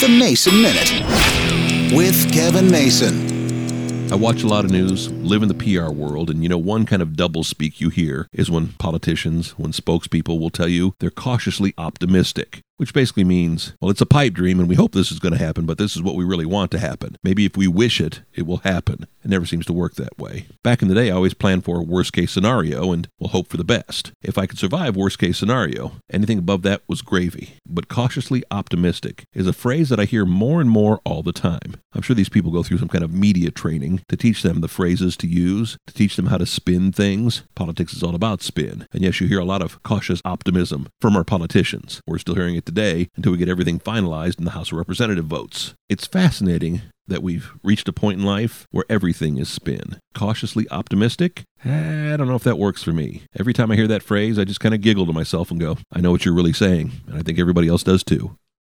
The Mason Minute with Kevin Mason. I watch a lot of news, live in the PR world, and you know, one kind of double speak you hear is when politicians, when spokespeople will tell you they're cautiously optimistic which basically means, well, it's a pipe dream and we hope this is going to happen, but this is what we really want to happen. Maybe if we wish it, it will happen. It never seems to work that way. Back in the day, I always planned for a worst case scenario and will hope for the best. If I could survive worst case scenario, anything above that was gravy. But cautiously optimistic is a phrase that I hear more and more all the time. I'm sure these people go through some kind of media training to teach them the phrases to use, to teach them how to spin things. Politics is all about spin. And yes, you hear a lot of cautious optimism from our politicians. We're still hearing it today until we get everything finalized in the House of Representative votes. It's fascinating that we've reached a point in life where everything is spin. Cautiously optimistic? Eh, I don't know if that works for me. Every time I hear that phrase, I just kind of giggle to myself and go, I know what you're really saying, and I think everybody else does too.